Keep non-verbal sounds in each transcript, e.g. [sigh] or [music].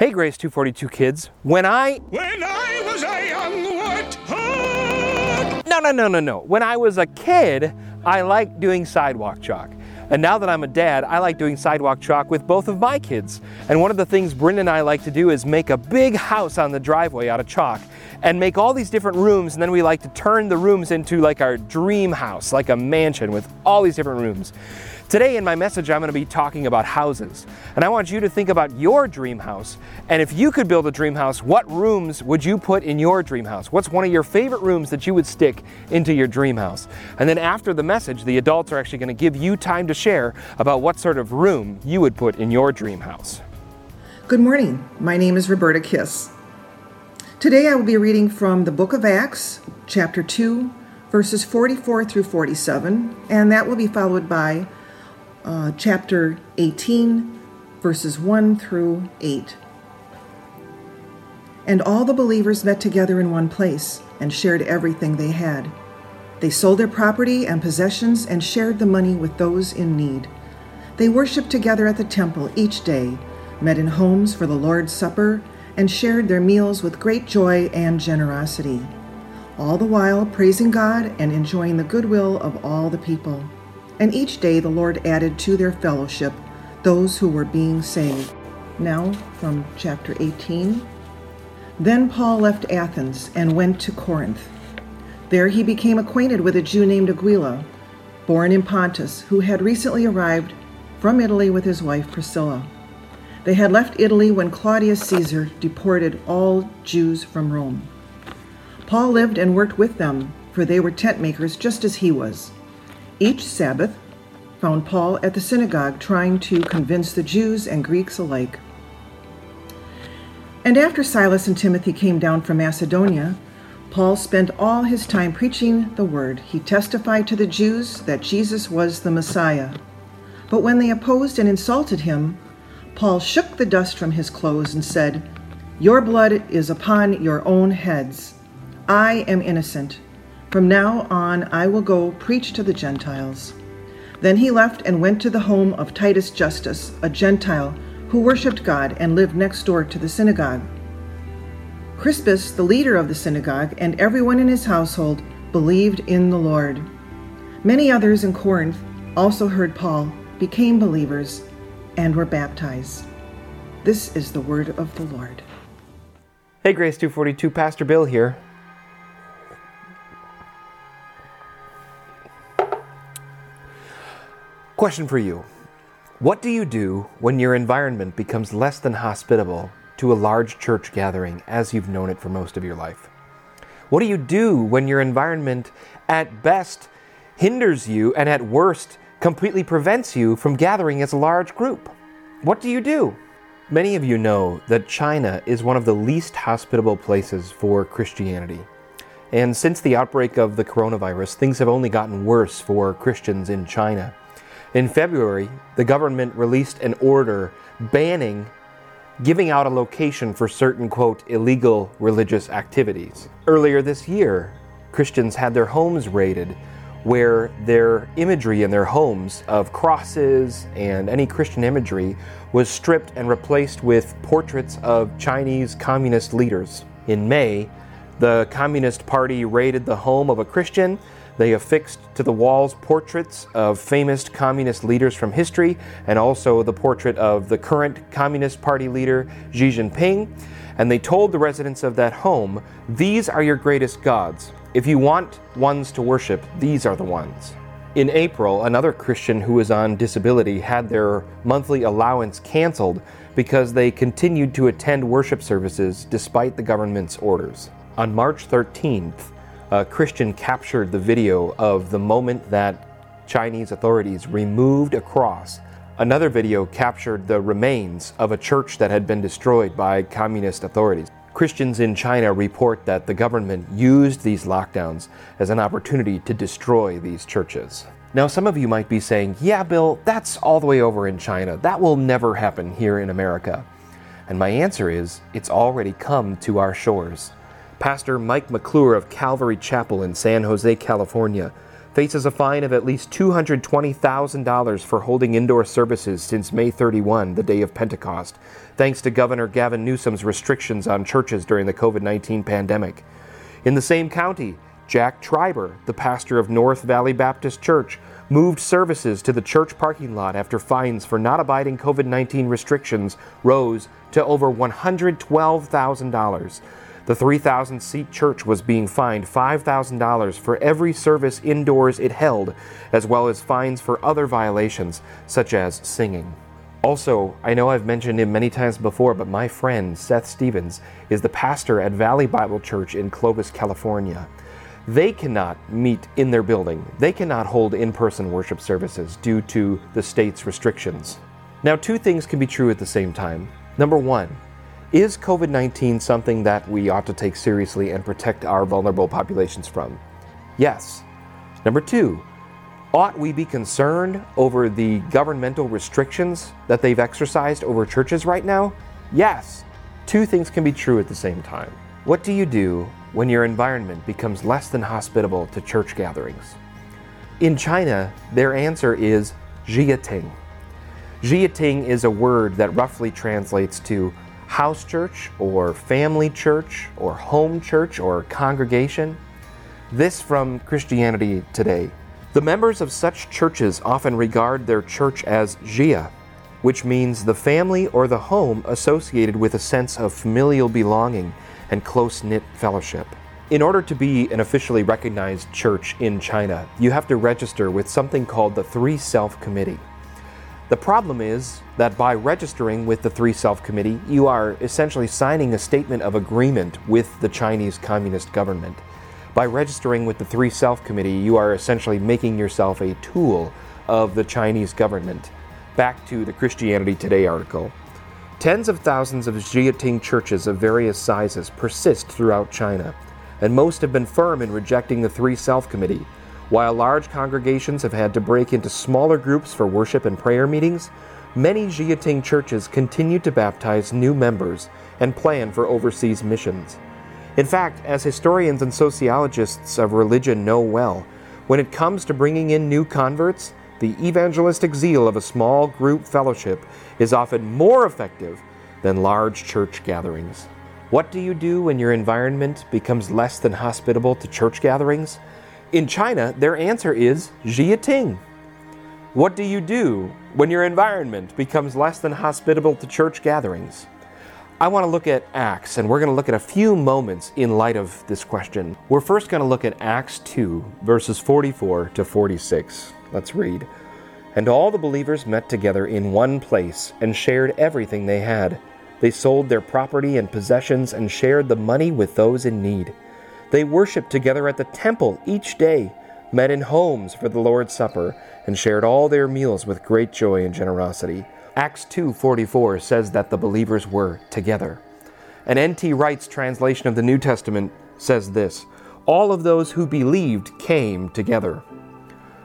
Hey, Grace 242 kids. When I. When I was a young warthog. No, no, no, no, no. When I was a kid, I liked doing sidewalk chalk. And now that I'm a dad, I like doing sidewalk chalk with both of my kids. And one of the things Bryn and I like to do is make a big house on the driveway out of chalk and make all these different rooms. And then we like to turn the rooms into like our dream house, like a mansion with all these different rooms. Today, in my message, I'm going to be talking about houses. And I want you to think about your dream house. And if you could build a dream house, what rooms would you put in your dream house? What's one of your favorite rooms that you would stick into your dream house? And then after the message, the adults are actually going to give you time to share about what sort of room you would put in your dream house. Good morning. My name is Roberta Kiss. Today I will be reading from the book of Acts, chapter 2, verses 44 through 47, and that will be followed by uh, chapter 18, verses 1 through 8. And all the believers met together in one place and shared everything they had. They sold their property and possessions and shared the money with those in need. They worshiped together at the temple each day, met in homes for the Lord's Supper, and shared their meals with great joy and generosity, all the while praising God and enjoying the goodwill of all the people. And each day the Lord added to their fellowship those who were being saved. Now, from chapter 18. Then Paul left Athens and went to Corinth. There he became acquainted with a Jew named Aquila, born in Pontus, who had recently arrived from Italy with his wife Priscilla. They had left Italy when Claudius Caesar deported all Jews from Rome. Paul lived and worked with them, for they were tent makers just as he was. Each Sabbath found Paul at the synagogue trying to convince the Jews and Greeks alike. And after Silas and Timothy came down from Macedonia, Paul spent all his time preaching the word. He testified to the Jews that Jesus was the Messiah. But when they opposed and insulted him, Paul shook the dust from his clothes and said, Your blood is upon your own heads. I am innocent. From now on, I will go preach to the Gentiles. Then he left and went to the home of Titus Justus, a Gentile who worshiped God and lived next door to the synagogue. Crispus, the leader of the synagogue, and everyone in his household believed in the Lord. Many others in Corinth also heard Paul, became believers, and were baptized. This is the word of the Lord. Hey, Grace 242, Pastor Bill here. Question for you What do you do when your environment becomes less than hospitable to a large church gathering as you've known it for most of your life? What do you do when your environment, at best, hinders you and at worst, completely prevents you from gathering as a large group? What do you do? Many of you know that China is one of the least hospitable places for Christianity. And since the outbreak of the coronavirus, things have only gotten worse for Christians in China. In February, the government released an order banning giving out a location for certain, quote, illegal religious activities. Earlier this year, Christians had their homes raided, where their imagery in their homes of crosses and any Christian imagery was stripped and replaced with portraits of Chinese communist leaders. In May, the Communist Party raided the home of a Christian they affixed to the walls portraits of famous communist leaders from history and also the portrait of the current Communist Party leader Xi Jinping. And they told the residents of that home, These are your greatest gods. If you want ones to worship, these are the ones. In April, another Christian who was on disability had their monthly allowance canceled because they continued to attend worship services despite the government's orders. On March 13th, a Christian captured the video of the moment that Chinese authorities removed a cross. Another video captured the remains of a church that had been destroyed by communist authorities. Christians in China report that the government used these lockdowns as an opportunity to destroy these churches. Now, some of you might be saying, yeah, Bill, that's all the way over in China. That will never happen here in America. And my answer is, it's already come to our shores. Pastor Mike McClure of Calvary Chapel in San Jose, California, faces a fine of at least $220,000 for holding indoor services since May 31, the day of Pentecost, thanks to Governor Gavin Newsom's restrictions on churches during the COVID 19 pandemic. In the same county, Jack Trieber, the pastor of North Valley Baptist Church, moved services to the church parking lot after fines for not abiding COVID 19 restrictions rose to over $112,000. The 3,000 seat church was being fined $5,000 for every service indoors it held, as well as fines for other violations, such as singing. Also, I know I've mentioned him many times before, but my friend Seth Stevens is the pastor at Valley Bible Church in Clovis, California. They cannot meet in their building. They cannot hold in person worship services due to the state's restrictions. Now, two things can be true at the same time. Number one, is COVID 19 something that we ought to take seriously and protect our vulnerable populations from? Yes. Number two, ought we be concerned over the governmental restrictions that they've exercised over churches right now? Yes. Two things can be true at the same time. What do you do when your environment becomes less than hospitable to church gatherings? In China, their answer is Jiating. Jiating is a word that roughly translates to house church or family church or home church or congregation. This from Christianity Today. The members of such churches often regard their church as jia, which means the family or the home associated with a sense of familial belonging and close knit fellowship. In order to be an officially recognized church in China, you have to register with something called the Three Self Committee. The problem is that by registering with the Three Self Committee, you are essentially signing a statement of agreement with the Chinese Communist government. By registering with the Three Self Committee, you are essentially making yourself a tool of the Chinese government. Back to the Christianity Today article. Tens of thousands of Jiating churches of various sizes persist throughout China, and most have been firm in rejecting the Three Self Committee while large congregations have had to break into smaller groups for worship and prayer meetings, many Jiating churches continue to baptize new members and plan for overseas missions. In fact, as historians and sociologists of religion know well, when it comes to bringing in new converts, the evangelistic zeal of a small group fellowship is often more effective than large church gatherings. What do you do when your environment becomes less than hospitable to church gatherings? In China, their answer is Jiating. What do you do when your environment becomes less than hospitable to church gatherings? I want to look at Acts, and we're going to look at a few moments in light of this question. We're first going to look at Acts 2, verses 44 to 46. Let's read. And all the believers met together in one place and shared everything they had. They sold their property and possessions and shared the money with those in need. They worshiped together at the temple each day, met in homes for the Lord's Supper, and shared all their meals with great joy and generosity. Acts 2:44 says that the believers were together. An N.T. Wright's translation of the New Testament says this: All of those who believed came together.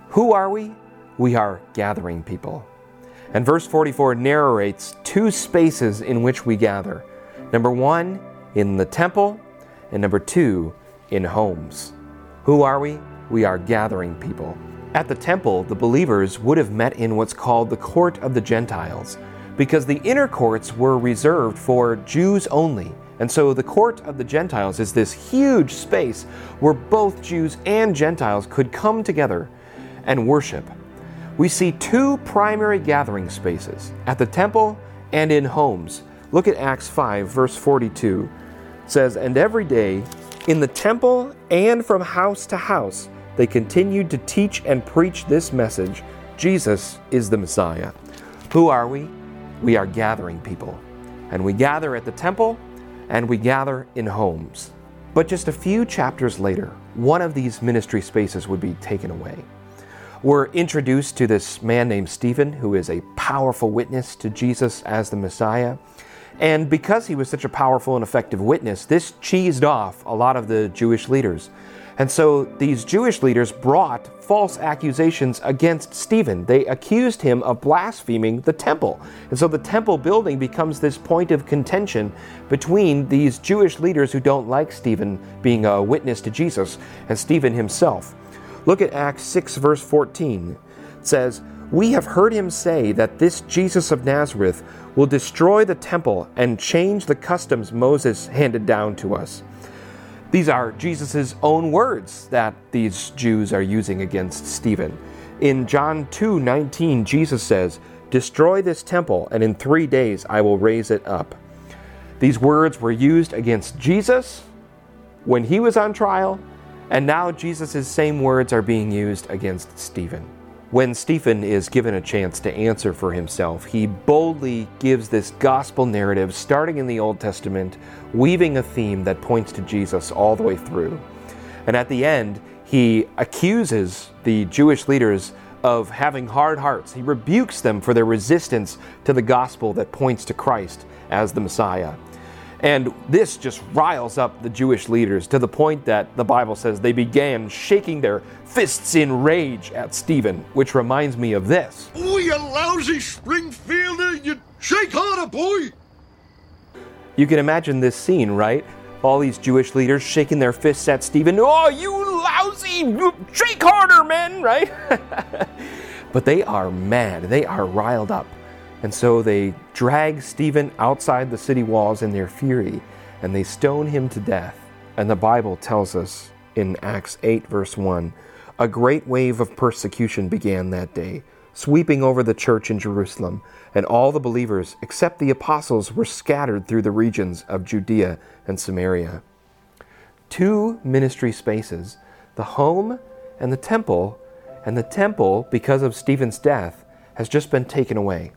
Who are we? We are gathering people. And verse 44 narrates two spaces in which we gather. Number 1 in the temple, and number 2 in homes. Who are we? We are gathering people. At the temple, the believers would have met in what's called the court of the Gentiles, because the inner courts were reserved for Jews only. And so the court of the Gentiles is this huge space where both Jews and Gentiles could come together and worship. We see two primary gathering spaces at the temple and in homes. Look at Acts 5, verse 42. It says, And every day in the temple and from house to house, they continued to teach and preach this message Jesus is the Messiah. Who are we? We are gathering people. And we gather at the temple and we gather in homes. But just a few chapters later, one of these ministry spaces would be taken away. We're introduced to this man named Stephen, who is a powerful witness to Jesus as the Messiah. And because he was such a powerful and effective witness, this cheesed off a lot of the Jewish leaders. And so these Jewish leaders brought false accusations against Stephen. They accused him of blaspheming the temple. And so the temple building becomes this point of contention between these Jewish leaders who don't like Stephen being a witness to Jesus and Stephen himself. Look at Acts 6, verse 14. It says, We have heard him say that this Jesus of Nazareth will destroy the temple and change the customs Moses handed down to us. These are Jesus' own words that these Jews are using against Stephen. In John 2 19, Jesus says, Destroy this temple, and in three days I will raise it up. These words were used against Jesus when he was on trial, and now Jesus' same words are being used against Stephen. When Stephen is given a chance to answer for himself, he boldly gives this gospel narrative starting in the Old Testament, weaving a theme that points to Jesus all the way through. And at the end, he accuses the Jewish leaders of having hard hearts. He rebukes them for their resistance to the gospel that points to Christ as the Messiah. And this just riles up the Jewish leaders to the point that the Bible says they began shaking their fists in rage at Stephen, which reminds me of this. Oh, you lousy Springfielder! You shake harder, boy! You can imagine this scene, right? All these Jewish leaders shaking their fists at Stephen. Oh, you lousy, shake harder, men, right? [laughs] but they are mad. They are riled up. And so they drag Stephen outside the city walls in their fury and they stone him to death. And the Bible tells us in Acts 8, verse 1 a great wave of persecution began that day, sweeping over the church in Jerusalem, and all the believers, except the apostles, were scattered through the regions of Judea and Samaria. Two ministry spaces, the home and the temple, and the temple, because of Stephen's death, has just been taken away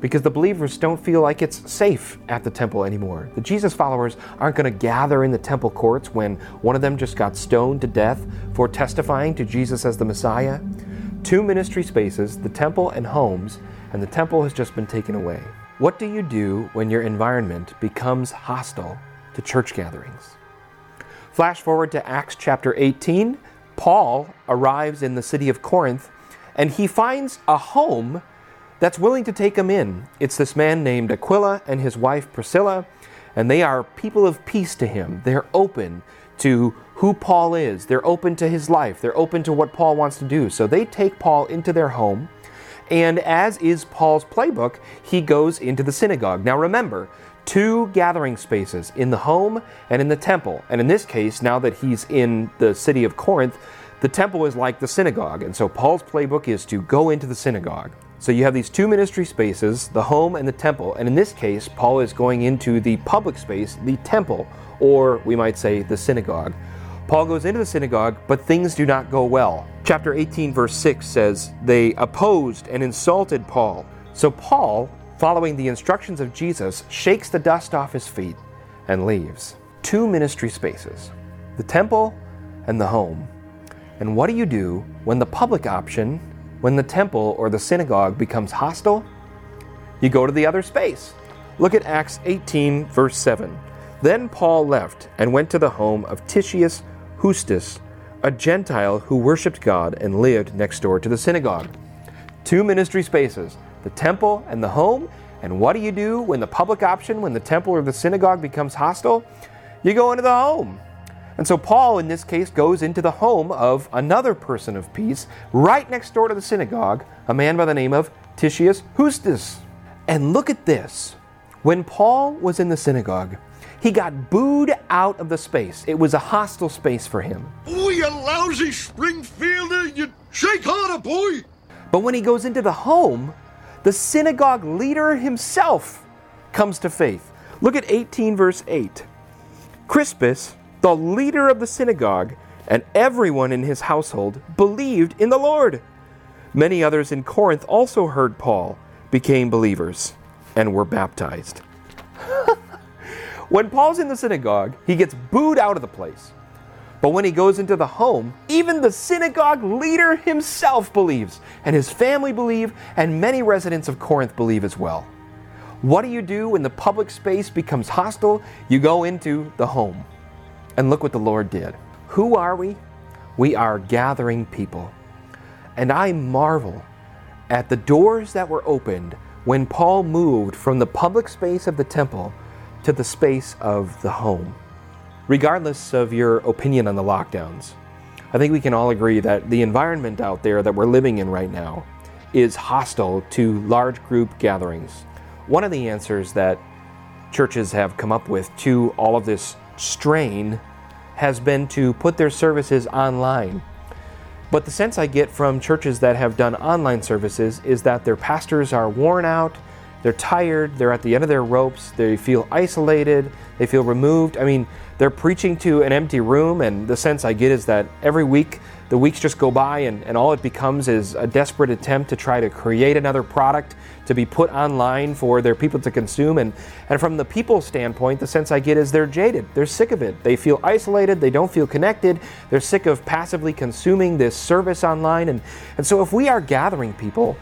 because the believers don't feel like it's safe at the temple anymore. The Jesus followers aren't going to gather in the temple courts when one of them just got stoned to death for testifying to Jesus as the Messiah. Two ministry spaces, the temple and homes, and the temple has just been taken away. What do you do when your environment becomes hostile to church gatherings? Flash forward to Acts chapter 18. Paul arrives in the city of Corinth and he finds a home that's willing to take him in. It's this man named Aquila and his wife Priscilla, and they are people of peace to him. They're open to who Paul is, they're open to his life, they're open to what Paul wants to do. So they take Paul into their home, and as is Paul's playbook, he goes into the synagogue. Now remember, two gathering spaces in the home and in the temple. And in this case, now that he's in the city of Corinth, the temple is like the synagogue. And so Paul's playbook is to go into the synagogue. So you have these two ministry spaces, the home and the temple. And in this case, Paul is going into the public space, the temple, or we might say the synagogue. Paul goes into the synagogue, but things do not go well. Chapter 18, verse 6 says, They opposed and insulted Paul. So Paul, following the instructions of Jesus, shakes the dust off his feet and leaves. Two ministry spaces, the temple and the home. And what do you do when the public option when the temple or the synagogue becomes hostile, you go to the other space. Look at Acts 18, verse 7. Then Paul left and went to the home of Titius Justus, a Gentile who worshiped God and lived next door to the synagogue. Two ministry spaces, the temple and the home. And what do you do when the public option, when the temple or the synagogue becomes hostile? You go into the home. And so Paul, in this case, goes into the home of another person of peace, right next door to the synagogue, a man by the name of Titius Justus. And look at this. When Paul was in the synagogue, he got booed out of the space. It was a hostile space for him. Oh, you lousy Springfielder! You shake harder, boy! But when he goes into the home, the synagogue leader himself comes to faith. Look at 18, verse 8. Crispus, the leader of the synagogue, and everyone in his household believed in the Lord. Many others in Corinth also heard Paul, became believers, and were baptized. [laughs] when Paul's in the synagogue, he gets booed out of the place. But when he goes into the home, even the synagogue leader himself believes, and his family believe, and many residents of Corinth believe as well. What do you do when the public space becomes hostile? You go into the home. And look what the Lord did. Who are we? We are gathering people. And I marvel at the doors that were opened when Paul moved from the public space of the temple to the space of the home. Regardless of your opinion on the lockdowns, I think we can all agree that the environment out there that we're living in right now is hostile to large group gatherings. One of the answers that churches have come up with to all of this strain has been to put their services online. But the sense I get from churches that have done online services is that their pastors are worn out, they're tired, they're at the end of their ropes, they feel isolated, they feel removed. I mean, they're preaching to an empty room, and the sense I get is that every week the weeks just go by and, and all it becomes is a desperate attempt to try to create another product to be put online for their people to consume. And, and from the people standpoint, the sense I get is they're jaded. They're sick of it. They feel isolated. They don't feel connected. They're sick of passively consuming this service online. And, and so if we are gathering people,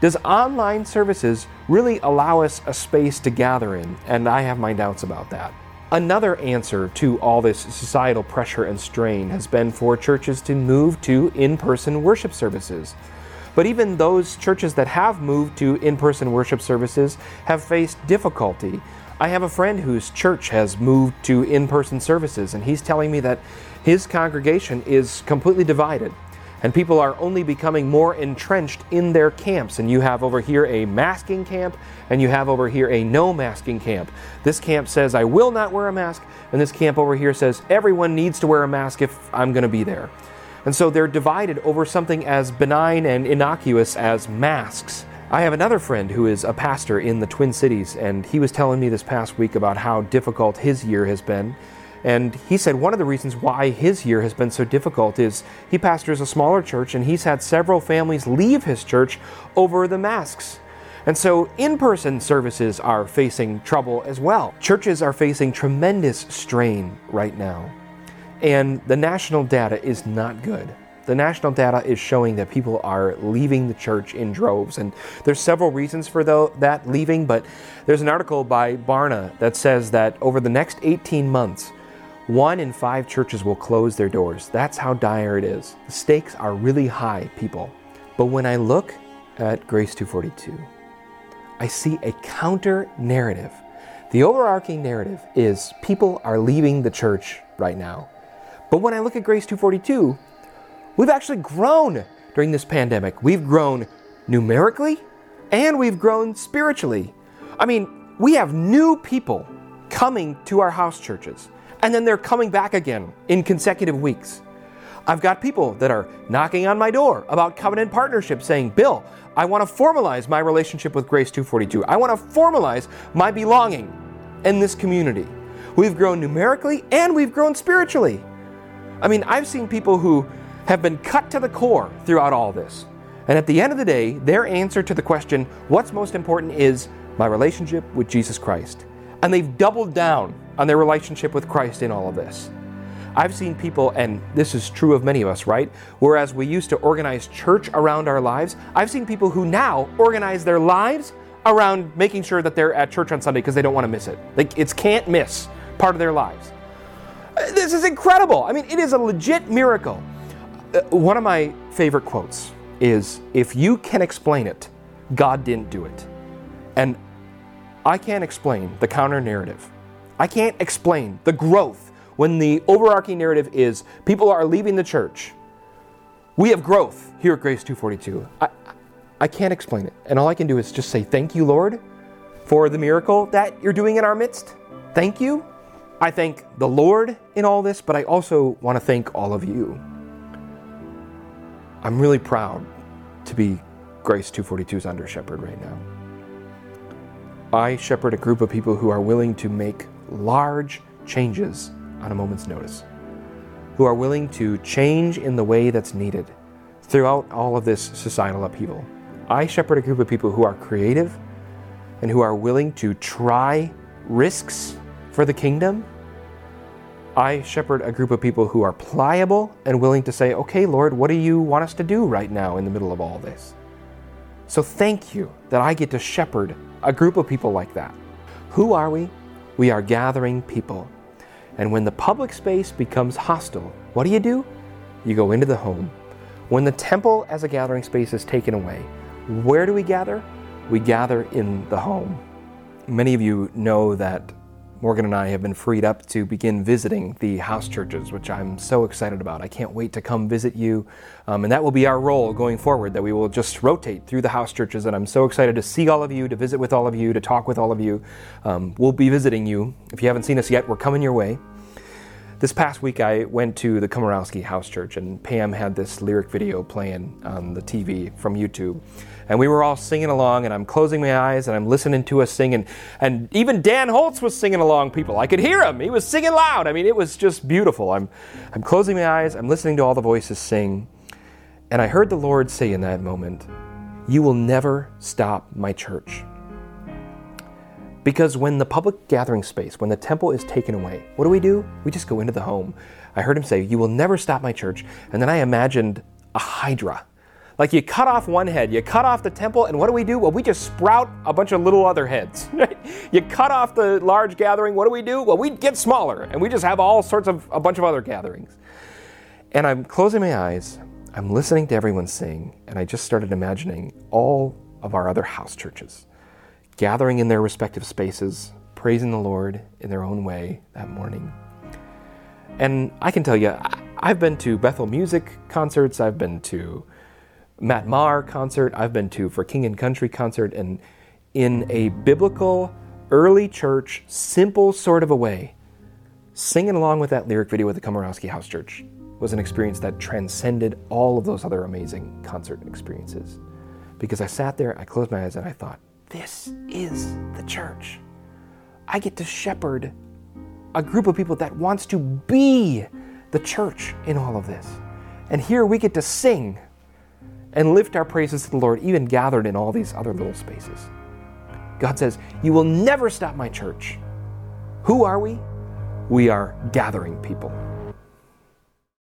does online services really allow us a space to gather in? And I have my doubts about that. Another answer to all this societal pressure and strain has been for churches to move to in person worship services. But even those churches that have moved to in person worship services have faced difficulty. I have a friend whose church has moved to in person services, and he's telling me that his congregation is completely divided and people are only becoming more entrenched in their camps. And you have over here a masking camp, and you have over here a no masking camp. This camp says, I will not wear a mask, and this camp over here says, everyone needs to wear a mask if I'm going to be there. And so they're divided over something as benign and innocuous as masks. I have another friend who is a pastor in the Twin Cities, and he was telling me this past week about how difficult his year has been and he said one of the reasons why his year has been so difficult is he pastors a smaller church and he's had several families leave his church over the masks. And so in person services are facing trouble as well. Churches are facing tremendous strain right now. And the national data is not good. The national data is showing that people are leaving the church in droves. And there's several reasons for that leaving, but there's an article by Barna that says that over the next 18 months, one in five churches will close their doors. That's how dire it is. The stakes are really high, people. But when I look at Grace 242, I see a counter narrative. The overarching narrative is people are leaving the church right now. But when I look at Grace 242, we've actually grown during this pandemic. We've grown numerically and we've grown spiritually. I mean, we have new people coming to our house churches and then they're coming back again in consecutive weeks. I've got people that are knocking on my door about covenant partnership saying, Bill, I want to formalize my relationship with Grace 242. I want to formalize my belonging in this community. We've grown numerically and we've grown spiritually. I mean, I've seen people who have been cut to the core throughout all this. And at the end of the day, their answer to the question, what's most important, is my relationship with Jesus Christ. And they've doubled down on their relationship with Christ in all of this. I've seen people, and this is true of many of us, right? Whereas we used to organize church around our lives, I've seen people who now organize their lives around making sure that they're at church on Sunday because they don't want to miss it. Like it's can't miss part of their lives. Uh, this is incredible. I mean, it is a legit miracle. Uh, one of my favorite quotes is If you can explain it, God didn't do it. And I can't explain the counter narrative I can't explain the growth when the overarching narrative is people are leaving the church. We have growth here at Grace 242. I, I can't explain it. And all I can do is just say, Thank you, Lord, for the miracle that you're doing in our midst. Thank you. I thank the Lord in all this, but I also want to thank all of you. I'm really proud to be Grace 242's under shepherd right now. I shepherd a group of people who are willing to make large changes on a moment's notice, who are willing to change in the way that's needed throughout all of this societal upheaval. I shepherd a group of people who are creative and who are willing to try risks for the kingdom. I shepherd a group of people who are pliable and willing to say, okay, Lord, what do you want us to do right now in the middle of all this? So thank you that I get to shepherd a group of people like that. Who are we? We are gathering people. And when the public space becomes hostile, what do you do? You go into the home. When the temple as a gathering space is taken away, where do we gather? We gather in the home. Many of you know that Morgan and I have been freed up to begin visiting the house churches, which I'm so excited about. I can't wait to come visit you. Um, and that will be our role going forward, that we will just rotate through the house churches. And I'm so excited to see all of you, to visit with all of you, to talk with all of you. Um, we'll be visiting you. If you haven't seen us yet, we're coming your way. This past week, I went to the Komorowski House Church, and Pam had this lyric video playing on the TV from YouTube. And we were all singing along, and I'm closing my eyes and I'm listening to us sing. And, and even Dan Holtz was singing along, people. I could hear him. He was singing loud. I mean, it was just beautiful. I'm, I'm closing my eyes, I'm listening to all the voices sing. And I heard the Lord say in that moment, You will never stop my church. Because when the public gathering space, when the temple is taken away, what do we do? We just go into the home. I heard him say, You will never stop my church. And then I imagined a hydra. Like you cut off one head, you cut off the temple, and what do we do? Well, we just sprout a bunch of little other heads. [laughs] You cut off the large gathering, what do we do? Well, we get smaller, and we just have all sorts of a bunch of other gatherings. And I'm closing my eyes, I'm listening to everyone sing, and I just started imagining all of our other house churches gathering in their respective spaces, praising the Lord in their own way that morning. And I can tell you, I've been to Bethel Music concerts, I've been to Matt Maher concert, I've been to For King and Country concert, and in a biblical, early church, simple sort of a way, singing along with that lyric video with the Komorowski House Church was an experience that transcended all of those other amazing concert experiences. Because I sat there, I closed my eyes, and I thought, this is the church. I get to shepherd a group of people that wants to be the church in all of this. And here we get to sing and lift our praises to the Lord, even gathered in all these other little spaces. God says, You will never stop my church. Who are we? We are gathering people.